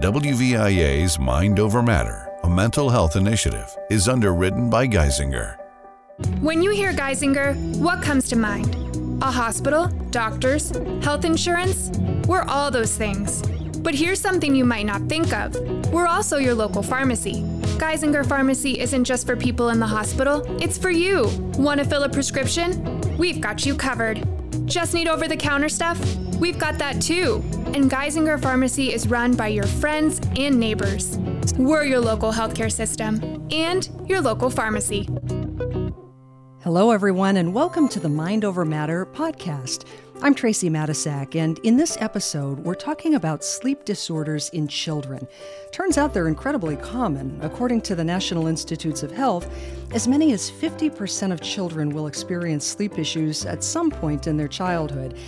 WVIA's Mind Over Matter, a mental health initiative, is underwritten by Geisinger. When you hear Geisinger, what comes to mind? A hospital, doctors, health insurance? We're all those things. But here's something you might not think of we're also your local pharmacy. Geisinger Pharmacy isn't just for people in the hospital, it's for you. Want to fill a prescription? We've got you covered. Just need over the counter stuff? We've got that too. And Geisinger Pharmacy is run by your friends and neighbors. We're your local healthcare system and your local pharmacy. Hello, everyone, and welcome to the Mind Over Matter podcast. I'm Tracey Matisak, and in this episode, we're talking about sleep disorders in children. Turns out they're incredibly common. According to the National Institutes of Health, as many as 50% of children will experience sleep issues at some point in their childhood.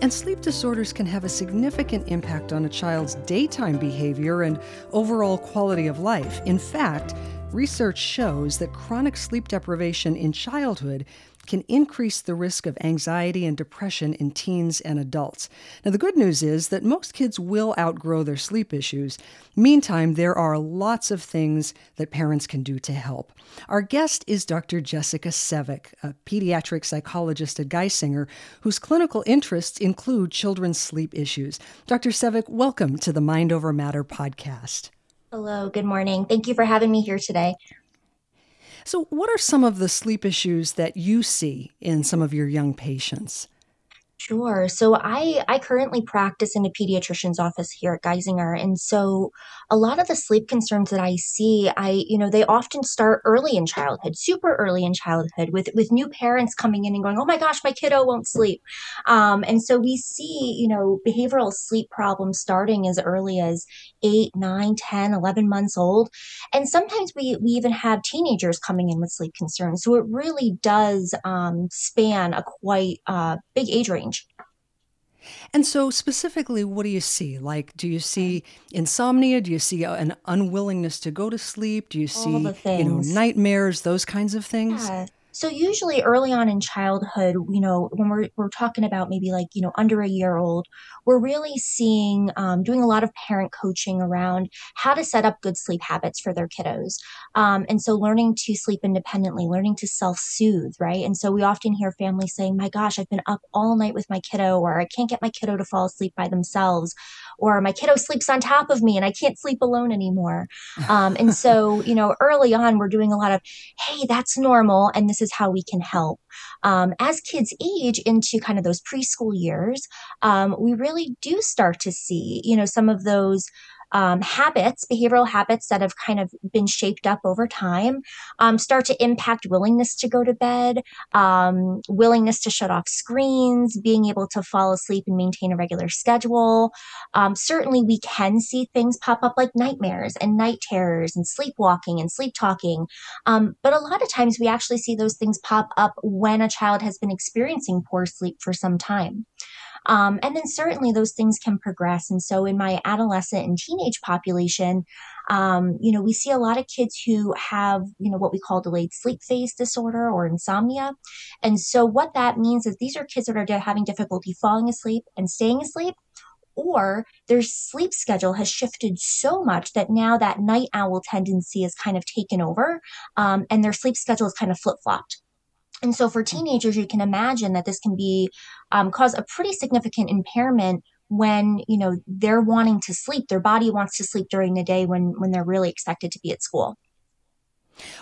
And sleep disorders can have a significant impact on a child's daytime behavior and overall quality of life. In fact, research shows that chronic sleep deprivation in childhood can increase the risk of anxiety and depression in teens and adults. Now, the good news is that most kids will outgrow their sleep issues. Meantime, there are lots of things that parents can do to help. Our guest is Dr. Jessica Sevecke, a pediatric psychologist at Geisinger, whose clinical interests include children's sleep issues. Dr. Sevecke, welcome to the Mind Over Matter podcast. Hello, good morning. Thank you for having me here today. So, what are some of the sleep issues that you see in some of your young patients? Sure. So I I currently practice in a pediatrician's office here at Geisinger, and so a lot of the sleep concerns that I see, I you know they often start early in childhood, super early in childhood, with with new parents coming in and going, oh my gosh, my kiddo won't sleep, um, and so we see you know behavioral sleep problems starting as early as 8, 9, 10, 11 months old, and sometimes we we even have teenagers coming in with sleep concerns. So it really does um, span a quite uh, big age range. And so, specifically, what do you see? Like, do you see insomnia? Do you see uh, an unwillingness to go to sleep? Do you see, you know, nightmares? Those kinds of things. Yeah. So usually early on in childhood, you know, when we're we're talking about maybe like you know under a year old, we're really seeing um, doing a lot of parent coaching around how to set up good sleep habits for their kiddos, um, and so learning to sleep independently, learning to self soothe, right? And so we often hear families saying, "My gosh, I've been up all night with my kiddo," or "I can't get my kiddo to fall asleep by themselves," or "My kiddo sleeps on top of me and I can't sleep alone anymore." Um, and so you know, early on, we're doing a lot of, "Hey, that's normal," and this is is how we can help. Um, as kids age into kind of those preschool years, um, we really do start to see, you know, some of those um, habits, behavioral habits that have kind of been shaped up over time, um, start to impact willingness to go to bed, um, willingness to shut off screens, being able to fall asleep and maintain a regular schedule. Um, certainly, we can see things pop up like nightmares and night terrors and sleepwalking and sleep talking. Um, but a lot of times, we actually see those things pop up when a child has been experiencing poor sleep for some time. Um, and then certainly those things can progress. And so in my adolescent and teenage population, um, you know, we see a lot of kids who have, you know, what we call delayed sleep phase disorder or insomnia. And so what that means is these are kids that are having difficulty falling asleep and staying asleep or their sleep schedule has shifted so much that now that night owl tendency is kind of taken over um, and their sleep schedule is kind of flip flopped. And so for teenagers, you can imagine that this can be um, cause a pretty significant impairment when you know they're wanting to sleep. Their body wants to sleep during the day when when they're really expected to be at school.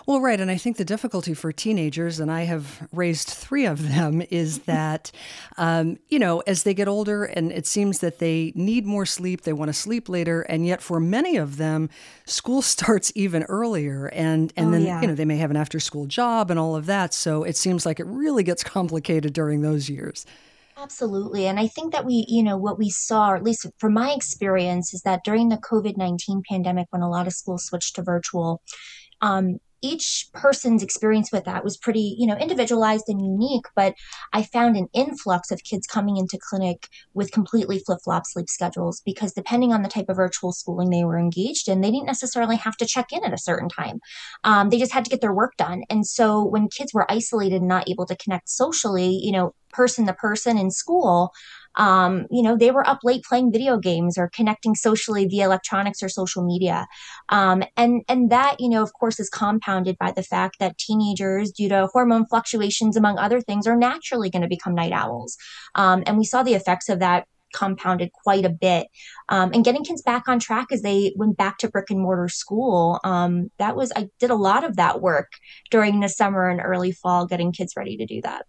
Well, right. And I think the difficulty for teenagers, and I have raised three of them, is that, um, you know, as they get older and it seems that they need more sleep, they want to sleep later. And yet for many of them, school starts even earlier. And, and oh, then, yeah. you know, they may have an after school job and all of that. So it seems like it really gets complicated during those years. Absolutely. And I think that we, you know, what we saw, or at least from my experience, is that during the COVID 19 pandemic, when a lot of schools switched to virtual, um, each person's experience with that was pretty, you know, individualized and unique, but I found an influx of kids coming into clinic with completely flip-flop sleep schedules because depending on the type of virtual schooling they were engaged in, they didn't necessarily have to check in at a certain time. Um, they just had to get their work done. And so when kids were isolated and not able to connect socially, you know, person to person in school, Um, you know, they were up late playing video games or connecting socially via electronics or social media. Um, and, and that, you know, of course, is compounded by the fact that teenagers, due to hormone fluctuations, among other things, are naturally going to become night owls. Um, and we saw the effects of that compounded quite a bit. Um, and getting kids back on track as they went back to brick and mortar school. Um, that was, I did a lot of that work during the summer and early fall, getting kids ready to do that.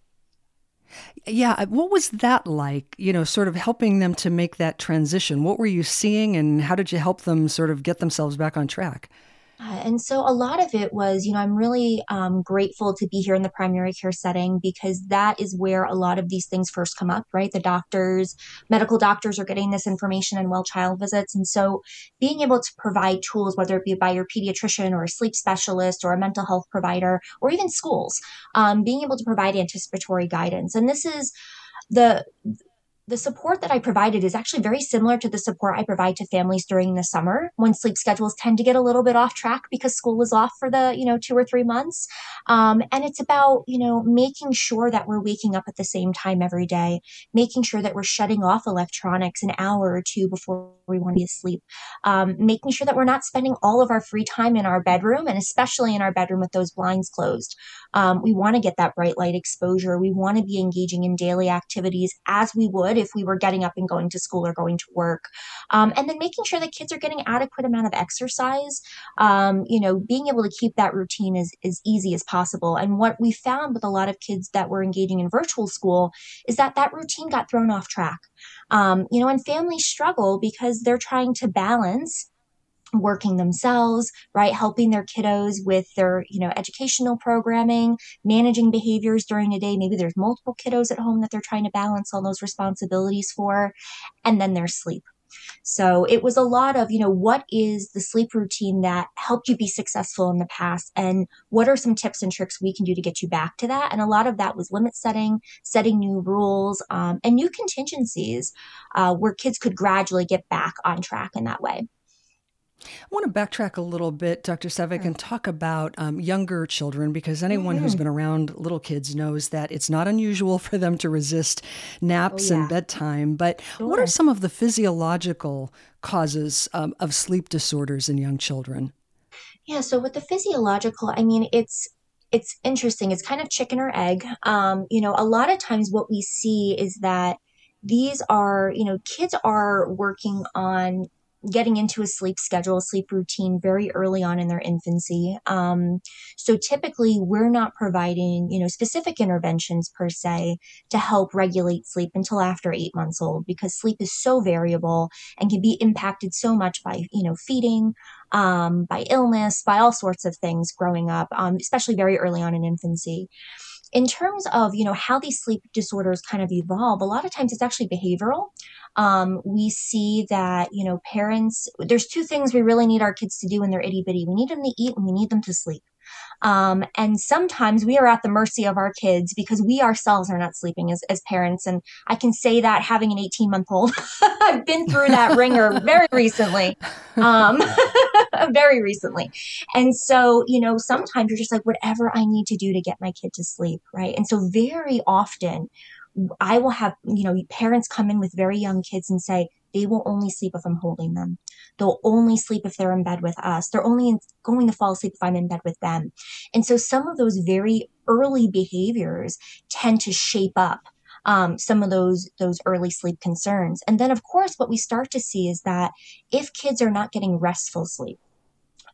Yeah, what was that like? You know, sort of helping them to make that transition. What were you seeing, and how did you help them sort of get themselves back on track? Uh, and so a lot of it was, you know, I'm really um, grateful to be here in the primary care setting because that is where a lot of these things first come up, right? The doctors, medical doctors are getting this information in well child visits. And so being able to provide tools, whether it be by your pediatrician or a sleep specialist or a mental health provider or even schools, um, being able to provide anticipatory guidance. And this is the the support that I provided is actually very similar to the support I provide to families during the summer when sleep schedules tend to get a little bit off track because school is off for the, you know, two or three months. Um, and it's about, you know, making sure that we're waking up at the same time every day, making sure that we're shutting off electronics an hour or two before we want to be asleep, um, making sure that we're not spending all of our free time in our bedroom and especially in our bedroom with those blinds closed. Um, we want to get that bright light exposure. We want to be engaging in daily activities as we would if we were getting up and going to school or going to work. Um, and then making sure that kids are getting adequate amount of exercise. Um, you know, being able to keep that routine as, as easy as possible. And what we found with a lot of kids that were engaging in virtual school is that that routine got thrown off track. Um, you know, and families struggle because they're trying to balance working themselves, right? Helping their kiddos with their, you know, educational programming, managing behaviors during the day. Maybe there's multiple kiddos at home that they're trying to balance all those responsibilities for, and then their sleep. So it was a lot of, you know, what is the sleep routine that helped you be successful in the past? And what are some tips and tricks we can do to get you back to that? And a lot of that was limit setting, setting new rules, um, and new contingencies uh, where kids could gradually get back on track in that way. I want to backtrack a little bit, Dr. Sevecke, and talk about um, younger children because anyone mm-hmm. who's been around little kids knows that it's not unusual for them to resist naps oh, yeah. and bedtime. But sure. what are some of the physiological causes um, of sleep disorders in young children? Yeah, so with the physiological, I mean, it's it's interesting. It's kind of chicken or egg. Um, you know, a lot of times what we see is that these are, you know, kids are working on getting into a sleep schedule, sleep routine very early on in their infancy. Um, so typically, we're not providing, you know, specific interventions per se to help regulate sleep until after eight months old because sleep is so variable and can be impacted so much by, you know, feeding, um, by illness, by all sorts of things growing up, um, especially very early on in infancy in terms of you know how these sleep disorders kind of evolve a lot of times it's actually behavioral um, we see that you know parents there's two things we really need our kids to do when they're itty bitty we need them to eat and we need them to sleep um, and sometimes we are at the mercy of our kids because we ourselves are not sleeping as, as parents. And I can say that having an 18 month old, I've been through that ringer very recently. Um, very recently. And so, you know, sometimes you're just like, whatever I need to do to get my kid to sleep. Right. And so very often I will have, you know, parents come in with very young kids and say, they will only sleep if I'm holding them. They'll only sleep if they're in bed with us. They're only in, going to fall asleep if I'm in bed with them. And so some of those very early behaviors tend to shape up um, some of those those early sleep concerns. And then, of course, what we start to see is that if kids are not getting restful sleep,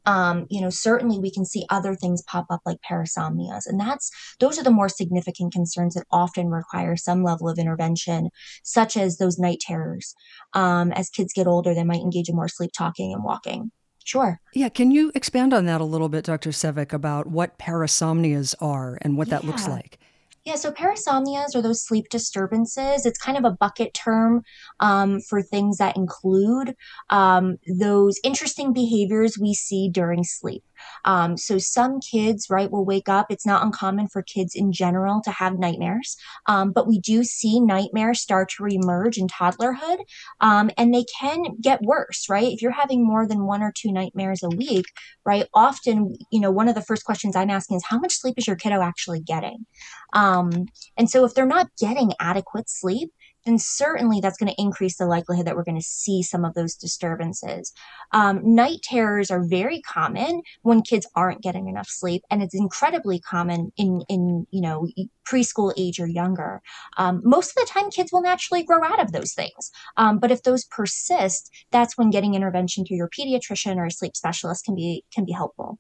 um, you know, certainly we can see other things pop up like parasomnias. And that's, those are the more significant concerns that often require some level of intervention, such as those night terrors. Um, as kids get older, they might engage in more sleep talking and walking. Sure. Yeah. Can you expand on that a little bit, Dr. Sevecke, about what parasomnias are and what that looks like? Yeah, so parasomnias are those sleep disturbances. It's kind of a bucket term um, for things that include um, those interesting behaviors we see during sleep. Um, so some kids, right, will wake up. It's not uncommon for kids in general to have nightmares, um, but we do see nightmares start to emerge in toddlerhood, um, and they can get worse, right? If you're having more than one or two nightmares a week, right, often, you know, one of the first questions I'm asking is how much sleep is your kiddo actually getting? Um, and so if they're not getting adequate sleep, then certainly that's going to increase the likelihood that we're going to see some of those disturbances. Um, night terrors are very common when kids aren't getting enough sleep, and it's incredibly common in in you know preschool age or younger. Um, most of the time, kids will naturally grow out of those things, um, but if those persist, that's when getting intervention through your pediatrician or a sleep specialist can be can be helpful.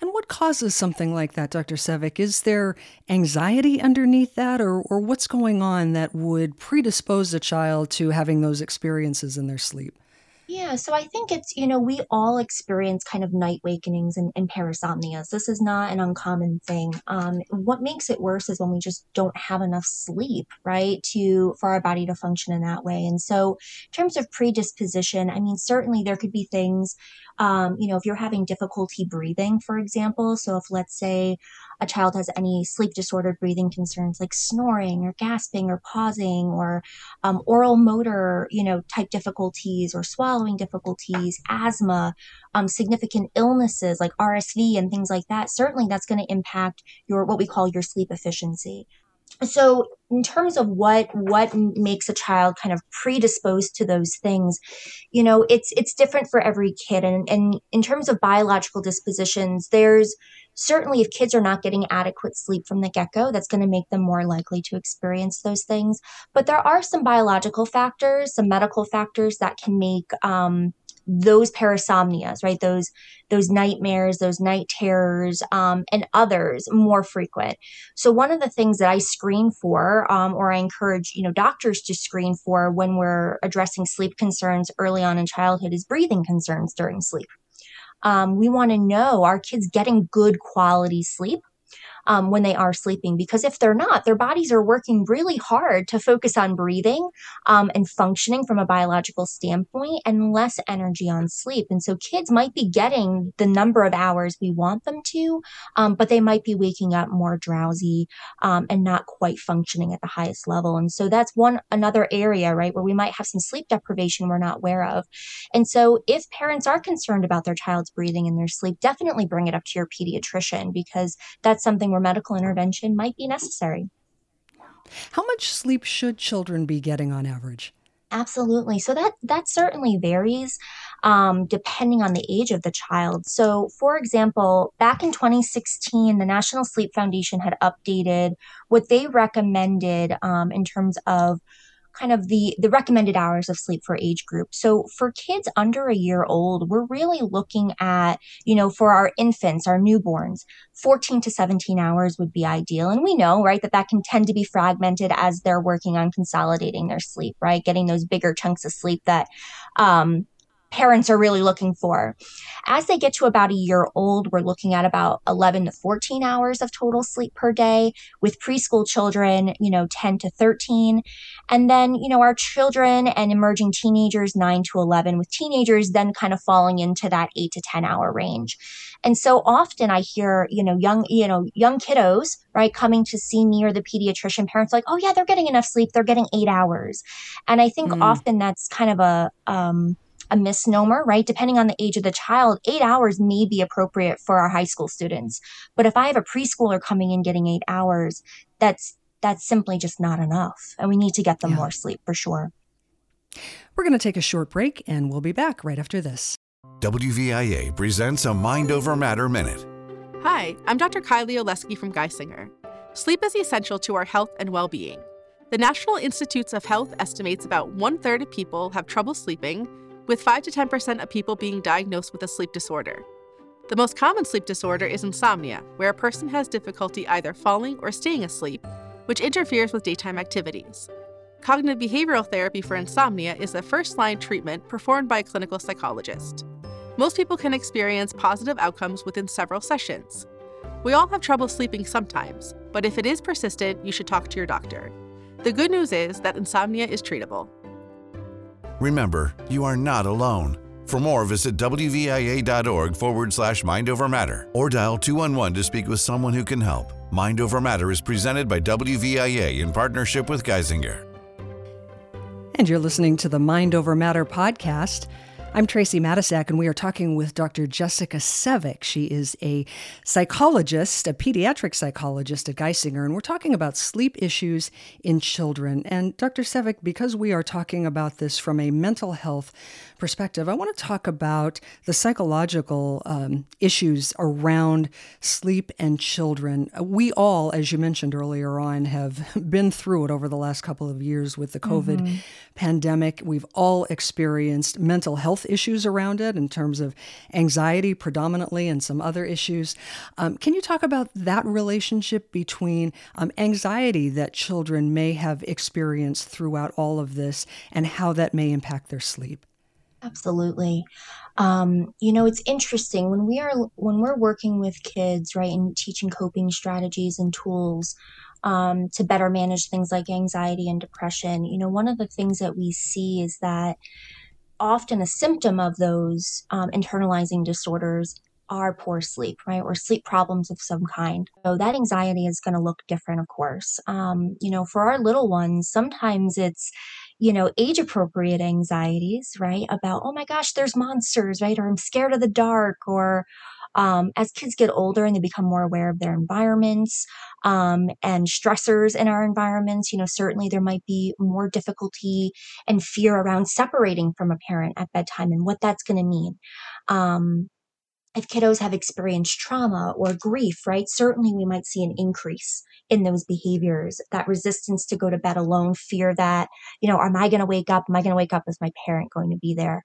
And causes something like that, Dr. Sevecke? Is there anxiety underneath that, or, or what's going on that would predispose a child to having those experiences in their sleep? Yeah, so I think it's, you know, we all experience kind of night wakenings and, and parasomnias. This is not an uncommon thing. Um, what makes it worse is when we just don't have enough sleep, right, to for our body to function in that way. And so, in terms of predisposition, I mean, certainly there could be things um, you know, if you're having difficulty breathing, for example, so if let's say a child has any sleep disordered breathing concerns like snoring or gasping or pausing or um, oral motor, you know, type difficulties or swallowing difficulties, asthma, um, significant illnesses like RSV and things like that, certainly that's going to impact your what we call your sleep efficiency so in terms of what what makes a child kind of predisposed to those things you know it's it's different for every kid. And and in terms of biological dispositions there's certainly if kids are not getting adequate sleep from the get-go that's going to make them more likely to experience those things. But there are some biological factors some medical factors that can make um, those parasomnias, right? Those those nightmares, those night terrors, um, and others more frequent. So one of the things that I screen for, um, or I encourage you know doctors to screen for when we're addressing sleep concerns early on in childhood is breathing concerns during sleep. Um, we want to know are kids getting good quality sleep? Um, when they are sleeping. Because if they're not, their bodies are working really hard to focus on breathing um, and functioning from a biological standpoint and less energy on sleep. And so kids might be getting the number of hours we want them to, um, but they might be waking up more drowsy um, and not quite functioning at the highest level. And so that's one another area, right, where we might have some sleep deprivation we're not aware of. And so if parents are concerned about their child's breathing and their sleep, definitely bring it up to your pediatrician because that's something where medical intervention might be necessary. How much sleep should children be getting on average? Absolutely. So that that certainly varies um, depending on the age of the child. So, for example, back in 2016, the National Sleep Foundation had updated what they recommended um, in terms of kind of the the recommended hours of sleep for age group. So for kids under a year old, we're really looking at, you know, for our infants, our newborns, 14 to 17 hours would be ideal. And we know, right, that that can tend to be fragmented as they're working on consolidating their sleep, right? Getting those bigger chunks of sleep that um parents are really looking for. As they get to about a year old, we're looking at about 11 to 14 hours of total sleep per day with preschool children, you know, 10 to 13. And then, you know, our children and emerging teenagers, 9 to 11, with teenagers then kind of falling into that 8 to 10 hour range. And so often I hear, you know, young, you know, young kiddos, right, coming to see me or the pediatrician, parents like, oh yeah, they're getting enough sleep. They're getting eight hours. And I think mm. often that's kind of a, um, a misnomer, right? Depending on the age of the child, eight hours may be appropriate for our high school students. But if I have a preschooler coming in getting eight hours, that's that's simply just not enough. And we need to get them yeah. more sleep for sure. We're going to take a short break and we'll be back right after this. WVIA presents a Mind Over Matter Minute. Hi, I'm Dr. Kylie Oleski from Geisinger. Sleep is essential to our health and well being. The National Institutes of Health estimates about one third of people have trouble sleeping with 5 to 10% of people being diagnosed with a sleep disorder. The most common sleep disorder is insomnia, where a person has difficulty either falling or staying asleep, which interferes with daytime activities. Cognitive behavioral therapy for insomnia is the first line treatment performed by a clinical psychologist. Most people can experience positive outcomes within several sessions. We all have trouble sleeping sometimes, but if it is persistent, you should talk to your doctor. The good news is that insomnia is treatable. Remember, you are not alone. For more, visit WVIA.org forward slash Mind Over Matter or dial 211 to speak with someone who can help. Mind Over Matter is presented by WVIA in partnership with Geisinger. And you're listening to the Mind Over Matter podcast. I'm Tracey Matisak, and we are talking with Dr. Jessica Sevecke. She is a psychologist, a pediatric psychologist at Geisinger, and we're talking about sleep issues in children. And Dr. Sevecke, because we are talking about this from a mental health perspective, I want to talk about the psychological um, issues around sleep and children. We all, as you mentioned earlier on, have been through it over the last couple of years with the COVID mm-hmm. pandemic. We've all experienced mental health issues around it in terms of anxiety, predominantly, and some other issues. Um, can you talk about that relationship between um, anxiety that children may have experienced throughout all of this and how that may impact their sleep? Absolutely. Um, you know, it's interesting when we are when we're working with kids, right, and teaching coping strategies and tools um, to better manage things like anxiety and depression. You know, one of the things that we see is that often a symptom of those um, internalizing disorders are poor sleep, right? Or sleep problems of some kind. So that anxiety is going to look different, of course. Um, you know, for our little ones, sometimes it's, you know, age appropriate anxieties, right? About, oh my gosh, there's monsters, right? Or I'm scared of the dark, or um, as kids get older and they become more aware of their environments um, and stressors in our environments, you know, certainly there might be more difficulty and fear around separating from a parent at bedtime and what that's going to mean. Um, if kiddos have experienced trauma or grief, right, certainly we might see an increase in those behaviors, that resistance to go to bed alone, fear that, you know, am I going to wake up? Am I going to wake up? Is my parent going to be there?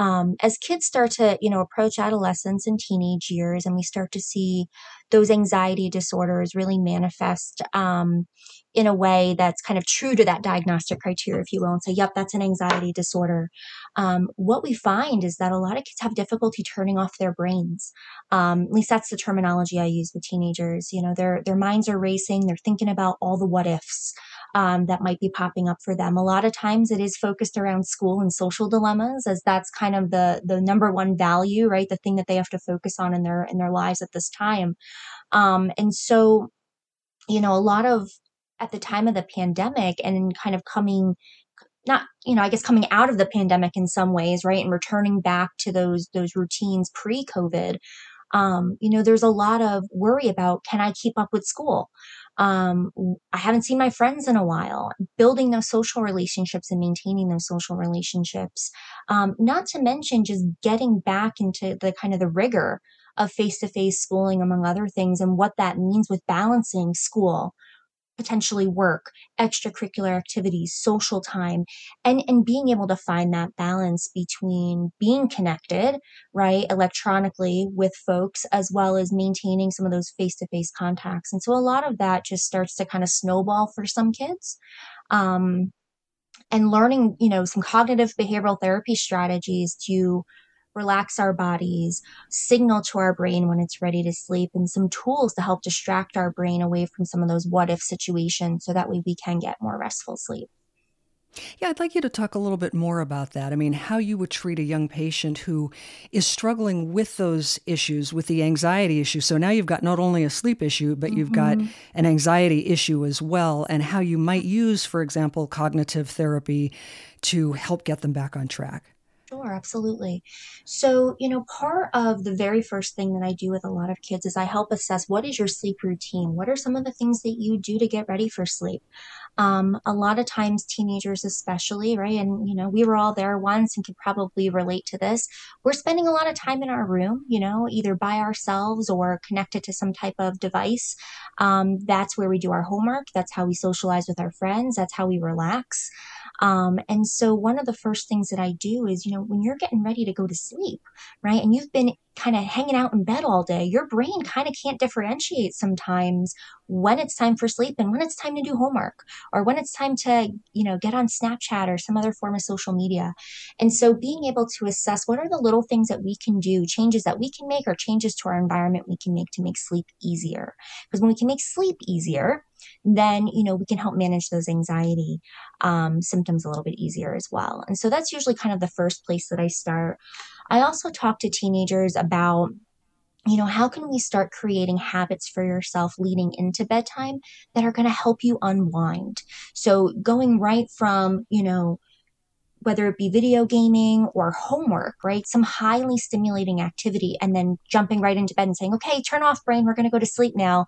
Um, as kids start to you know approach adolescence and teenage years and we start to see those anxiety disorders really manifest um, in a way that's kind of true to that diagnostic criteria if you will and say yep that's an anxiety disorder um, what we find is that a lot of kids have difficulty turning off their brains um, at least that's the terminology i use with teenagers you know their their minds are racing they're thinking about all the what ifs um, that might be popping up for them. A lot of times it is focused around school and social dilemmas as that's kind of the, the number one value, right? The thing that they have to focus on in their, in their lives at this time. Um, and so, you know, a lot of, at the time of the pandemic and kind of coming not you know i guess coming out of the pandemic in some ways right and returning back to those those routines pre covid um, you know there's a lot of worry about can i keep up with school um, I haven't seen my friends in a while. Building those social relationships and maintaining those social relationships. Um, not to mention just getting back into the kind of the rigor of face to face schooling, among other things, and what that means with balancing school potentially work, extracurricular activities, social time, and, and being able to find that balance between being connected, right, electronically with folks, as well as maintaining some of those face to face contacts. And so a lot of that just starts to kind of snowball for some kids. Um, and learning, you know, some cognitive behavioral therapy strategies to relax our bodies, signal to our brain when it's ready to sleep, and some tools to help distract our brain away from some of those what if situations so that way we can get more restful sleep. Yeah, I'd like you to talk a little bit more about that. I mean, how you would treat a young patient who is struggling with those issues, with the anxiety issue. So now you've got not only a sleep issue, but you've mm-hmm. got an anxiety issue as well, and how you might use, for example, cognitive therapy to help get them back on track. Sure, absolutely. So, you know, part of the very first thing that I do with a lot of kids is I help assess what is your sleep routine? What are some of the things that you do to get ready for sleep? Um, a lot of times, teenagers, especially, right? And, you know, we were all there once and could probably relate to this. We're spending a lot of time in our room, you know, either by ourselves or connected to some type of device. Um, that's where we do our homework. That's how we socialize with our friends. That's how we relax. Um, and so one of the first things that I do is, you know, when you're getting ready to go to sleep, right, and you've been kind of hanging out in bed all day, your brain kind of can't differentiate sometimes when it's time for sleep and when it's time to do homework or when it's time to, you know, get on Snapchat or some other form of social media. And so being able to assess what are the little things that we can do, changes that we can make or changes to our environment we can make to make sleep easier. Because when we can make sleep easier, then you know we can help manage those anxiety um, symptoms a little bit easier as well and so that's usually kind of the first place that i start i also talk to teenagers about you know, how can we start creating habits for yourself leading into bedtime that are going to help you unwind? So going right from, you know, whether it be video gaming or homework, right? Some highly stimulating activity and then jumping right into bed and saying, okay, turn off brain, we're going to go to sleep now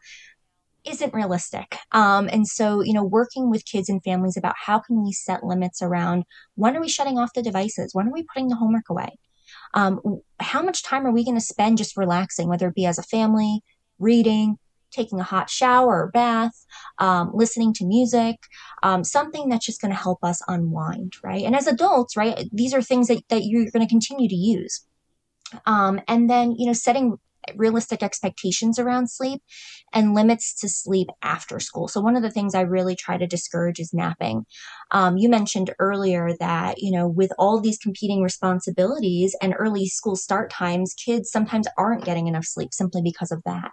isn't realistic. Um, and so, you know, working with kids and families about how can we set limits around when are we shutting off the devices? When are we putting the homework away? Um, how much time are we going to spend just relaxing, whether it be as a family, reading, taking a hot shower or bath, um, listening to music, um, something that's just going to help us unwind, right? And as adults, right, these are things that, that you're going to continue to use. Um, and then, you know, setting realistic expectations around sleep and limits to sleep after school. So one of the things I really try to discourage is napping. Um, you mentioned earlier that, you know, with all these competing responsibilities and early school start times, kids sometimes aren't getting enough sleep simply because of that.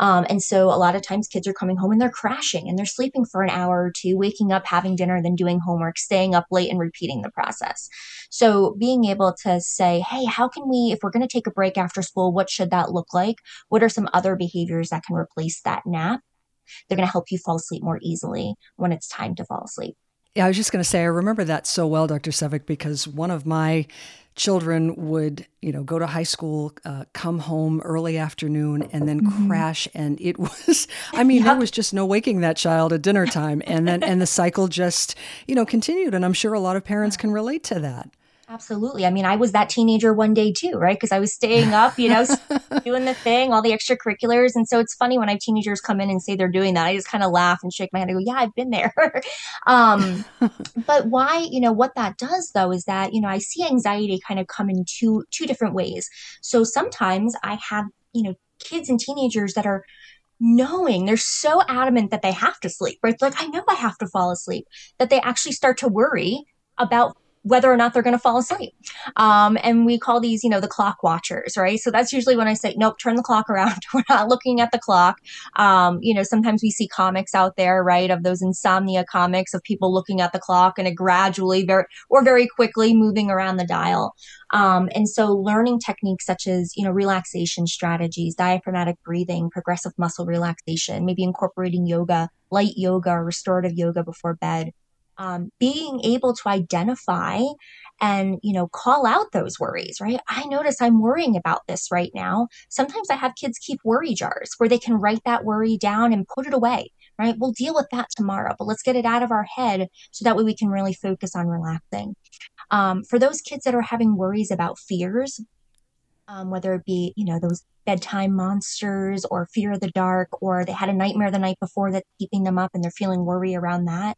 Um, and so a lot of times kids are coming home and they're crashing and they're sleeping for an hour or two, waking up, having dinner, then doing homework, staying up late and repeating the process. So being able to say, hey, how can we, if we're going to take a break after school, what should that look like? What are some other behaviors that can replace that nap? They're going to help you fall asleep more easily when it's time to fall asleep. Yeah, I was just going to say, I remember that so well, Dr. Sevecke, because one of my children would, you know, go to high school, uh, come home early afternoon, and then mm-hmm. crash. And it was, I mean, yep. there was just no waking that child at dinner time. And then, and the cycle just, you know, continued. And I'm sure a lot of parents can relate to that. Absolutely. I mean, I was that teenager one day too, right? Because I was staying up, you know, doing the thing, all the extracurriculars. And so it's funny when I have teenagers come in and say they're doing that. I just kind of laugh and shake my head. I go, yeah, I've been there. um, but why, you know, what that does though is that, you know, I see anxiety kind of come in two, two different ways. So sometimes I have, you know, kids and teenagers that are knowing they're so adamant that they have to sleep, right? Like, I know I have to fall asleep, that they actually start to worry about whether or not they're going to fall asleep. Um, and we call these, you know, the clock watchers, right? So that's usually when I say, nope, turn the clock around. We're not looking at the clock. Um, you know, sometimes we see comics out there, right, of those insomnia comics of people looking at the clock and it gradually, very or very quickly moving around the dial. Um, and so learning techniques such as, you know, relaxation strategies, diaphragmatic breathing, progressive muscle relaxation, maybe incorporating yoga, light yoga or restorative yoga before bed um, being able to identify and you know call out those worries right? I notice i'm worrying about this right now. Sometimes i have kids keep worry jars where they can write that worry down and put it away right? We'll deal with that tomorrow but let's get it out of our head so that way we can really focus on relaxing. Um, for those kids that are having worries about fears um, whether it be you know those bedtime monsters or fear of the dark or they had a nightmare the night before that's keeping them up and they're feeling worry around that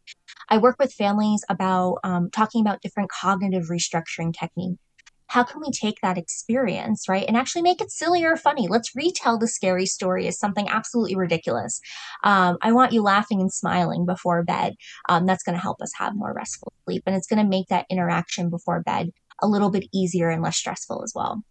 i work with families about um, talking about different cognitive restructuring techniques how can we take that experience, right, and actually make it silly or funny? Let's retell the scary story as something absolutely ridiculous. Um, I want you laughing and smiling before bed. Um, that's going to help us have more restful sleep, and it's going to make that interaction before bed a little bit easier and less stressful as well.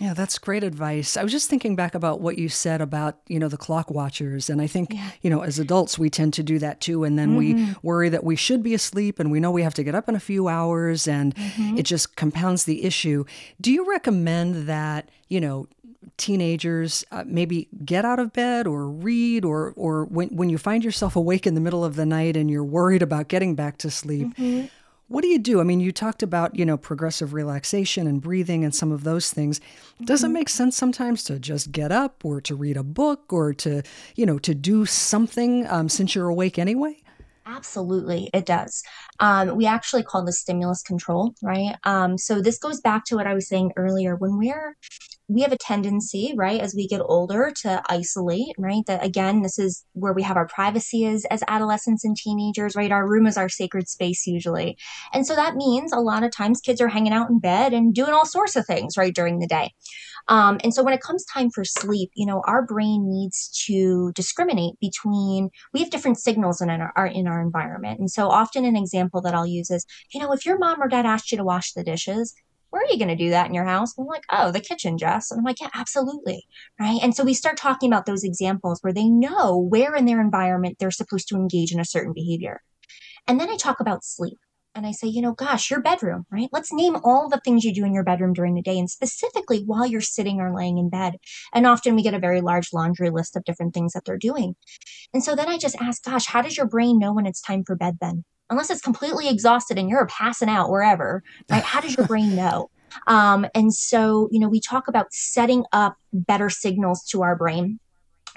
Yeah, that's great advice. I was just thinking back about what you said about, you know, the clock watchers. And I think, yeah. you know, as adults, we tend to do that too. And then mm-hmm. we worry that we should be asleep and we know we have to get up in a few hours and mm-hmm. it just compounds the issue. Do you recommend that, you know, teenagers uh, maybe get out of bed or read or or when when you find yourself awake in the middle of the night and you're worried about getting back to sleep mm-hmm. What do you do? I mean, you talked about, you know, progressive relaxation and breathing and some of those things. Does it mm-hmm. make sense sometimes to just get up or to read a book or to, you know, to do something um, since you're awake anyway? Absolutely, it does. Um, we actually call this stimulus control, right? Um, so this goes back to what I was saying earlier. When we're we have a tendency, right, as we get older to isolate, right? That again, this is where we have our privacy as, as adolescents and teenagers, right? Our room is our sacred space usually. And so that means a lot of times kids are hanging out in bed and doing all sorts of things, right, during the day. Um, and so when it comes time for sleep, you know, our brain needs to discriminate between, we have different signals in our, in our environment. And so often an example that I'll use is, you know, if your mom or dad asked you to wash the dishes, where are you going to do that in your house? And I'm like, oh, the kitchen, Jess. And I'm like, yeah, absolutely. Right. And so we start talking about those examples where they know where in their environment they're supposed to engage in a certain behavior. And then I talk about sleep and I say, you know, gosh, your bedroom, right? Let's name all the things you do in your bedroom during the day and specifically while you're sitting or laying in bed. And often we get a very large laundry list of different things that they're doing. And so then I just ask, gosh, how does your brain know when it's time for bed then? Unless it's completely exhausted and you're passing out wherever, right? How does your brain know? Um, and so, you know, we talk about setting up better signals to our brain.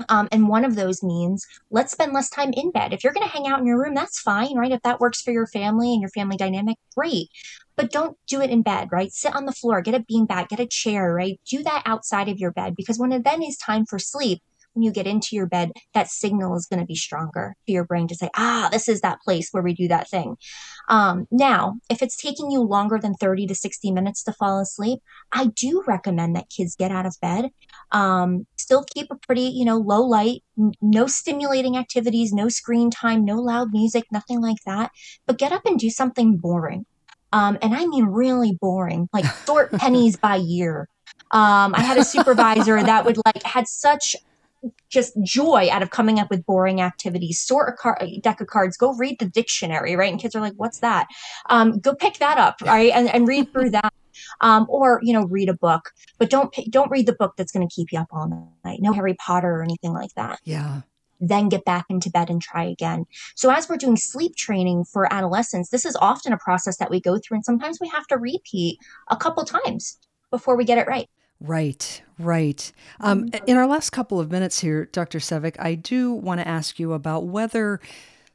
Um, and one of those means let's spend less time in bed. If you're going to hang out in your room, that's fine, right? If that works for your family and your family dynamic, great. But don't do it in bed, right? Sit on the floor, get a beanbag, get a chair, right? Do that outside of your bed because when it then is time for sleep, when you get into your bed, that signal is going to be stronger to your brain to say, ah, this is that place where we do that thing. Um, now, if it's taking you longer than 30 to 60 minutes to fall asleep, I do recommend that kids get out of bed. Um, still keep a pretty, you know, low light, n- no stimulating activities, no screen time, no loud music, nothing like that. But get up and do something boring. Um, and I mean really boring, like sort pennies by year. Um, I had a supervisor that would like had such just joy out of coming up with boring activities. Sort a, car- a deck of cards, go read the dictionary, right? And kids are like, what's that? Um, go pick that up, right? And, and read through that. Um, or you know, read a book, but don't don't read the book that's going to keep you up all night. No Harry Potter or anything like that. Yeah then get back into bed and try again. So, as we're doing sleep training for adolescents, this is often a process that we go through, and sometimes we have to repeat a couple times before we get it right. Right, right. Um, mm-hmm. in our last couple of minutes here, Dr. Sevecke, I do want to ask you about whether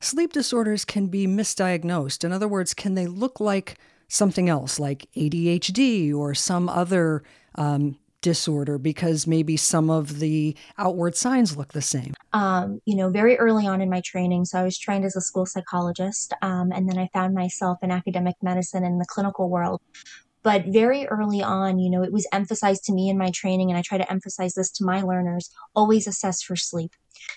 sleep disorders can be misdiagnosed. In other words, can they look like something else, like ADHD or some other um, disorder, because maybe some of the outward signs look the same? Um, you know, very early on in my training, so I was trained as a school psychologist, um, and then I found myself in academic medicine in the clinical world but very early on, you know, it was emphasized to me in my training, and I try to emphasize this to my learners always assess for sleep.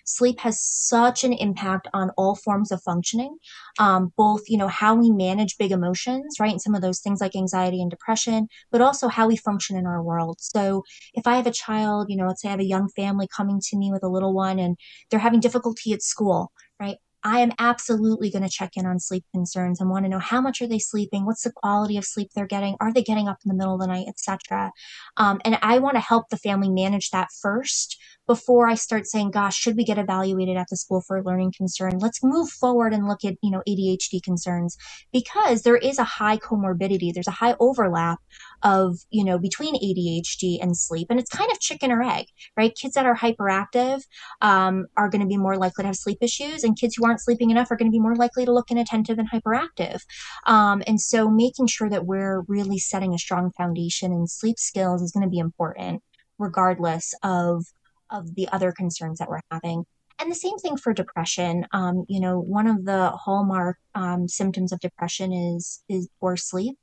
Sleep has such an impact on all forms of functioning, um, both, you know, how we manage big emotions, right? And some of those things like anxiety and depression, but also how we function in our world. So if I have a child, you know, let's say I have a young family coming to me with a little one and they're having difficulty at school, right? I am absolutely going to check in on sleep concerns and want to know how much are they sleeping, what's the quality of sleep they're getting, are they getting up in the middle of the night, etc. Um, and I want to help the family manage that first before I start saying, gosh, should we get evaluated at the school for a learning concern? Let's move forward and look at, you know, ADHD concerns because there is a high comorbidity. There's a high overlap of, you know, between ADHD and sleep. And it's kind of chicken or egg, right? Kids that are hyperactive um, are going to be more likely to have sleep issues and kids who aren't sleeping enough are going to be more likely to look inattentive and hyperactive. Um, and so making sure that we're really setting a strong foundation in sleep skills is going to be important regardless of of the other concerns that we're having. And the same thing for depression. Um, you know, one of the hallmark um, symptoms of depression is is poor sleep,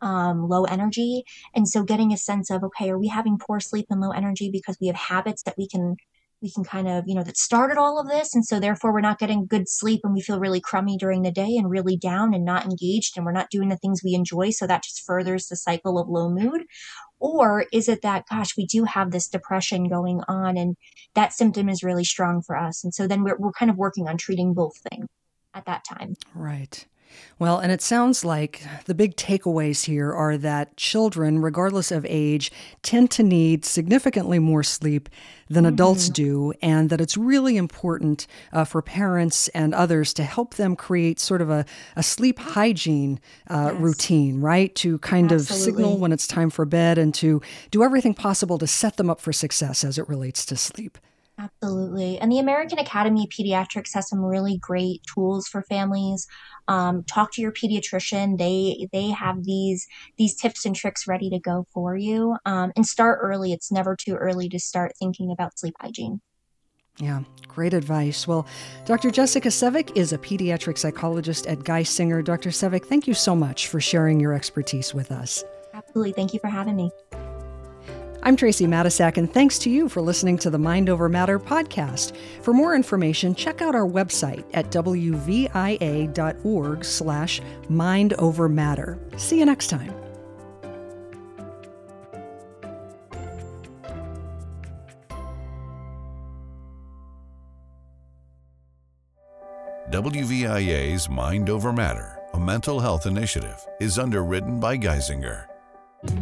um, low energy, and so getting a sense of okay, are we having poor sleep and low energy because we have habits that we can we can kind of you know that started all of this, and so therefore we're not getting good sleep and we feel really crummy during the day and really down and not engaged and we're not doing the things we enjoy, so that just furthers the cycle of low mood. Or is it that, gosh, we do have this depression going on and that symptom is really strong for us? And so then we're, we're kind of working on treating both things at that time. Right. Well, and it sounds like the big takeaways here are that children, regardless of age, tend to need significantly more sleep than mm-hmm. adults do, and that it's really important uh, for parents and others to help them create sort of a, a sleep hygiene uh, yes. routine, right? To kind Absolutely. of signal when it's time for bed and to do everything possible to set them up for success as it relates to sleep. Absolutely. And the American Academy of Pediatrics has some really great tools for families. Um, talk to your pediatrician. They they have these these tips and tricks ready to go for you. Um, and start early. It's never too early to start thinking about sleep hygiene. Yeah, great advice. Well, Dr. Jessica Sevecke is a pediatric psychologist at Geisinger. Dr. Sevecke, thank you so much for sharing your expertise with us. Absolutely. Thank you for having me. I'm Tracey Matisak, and thanks to you for listening to the Mind Over Matter podcast. For more information, check out our website at wvia.org slash mind over matter. See you next time. WVIA's Mind Over Matter, a mental health initiative, is underwritten by Geisinger.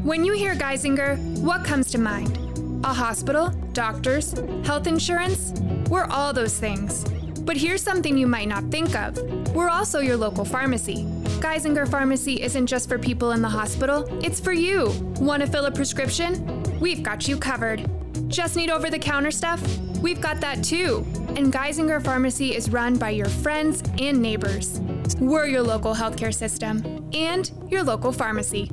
When you hear Geisinger, what comes to mind? A hospital, doctors, health insurance? We're all those things. But here's something you might not think of We're also your local pharmacy. Geisinger Pharmacy isn't just for people in the hospital, it's for you. Want to fill a prescription? We've got you covered. Just need over the counter stuff? We've got that too. And Geisinger Pharmacy is run by your friends and neighbors. We're your local healthcare system and your local pharmacy.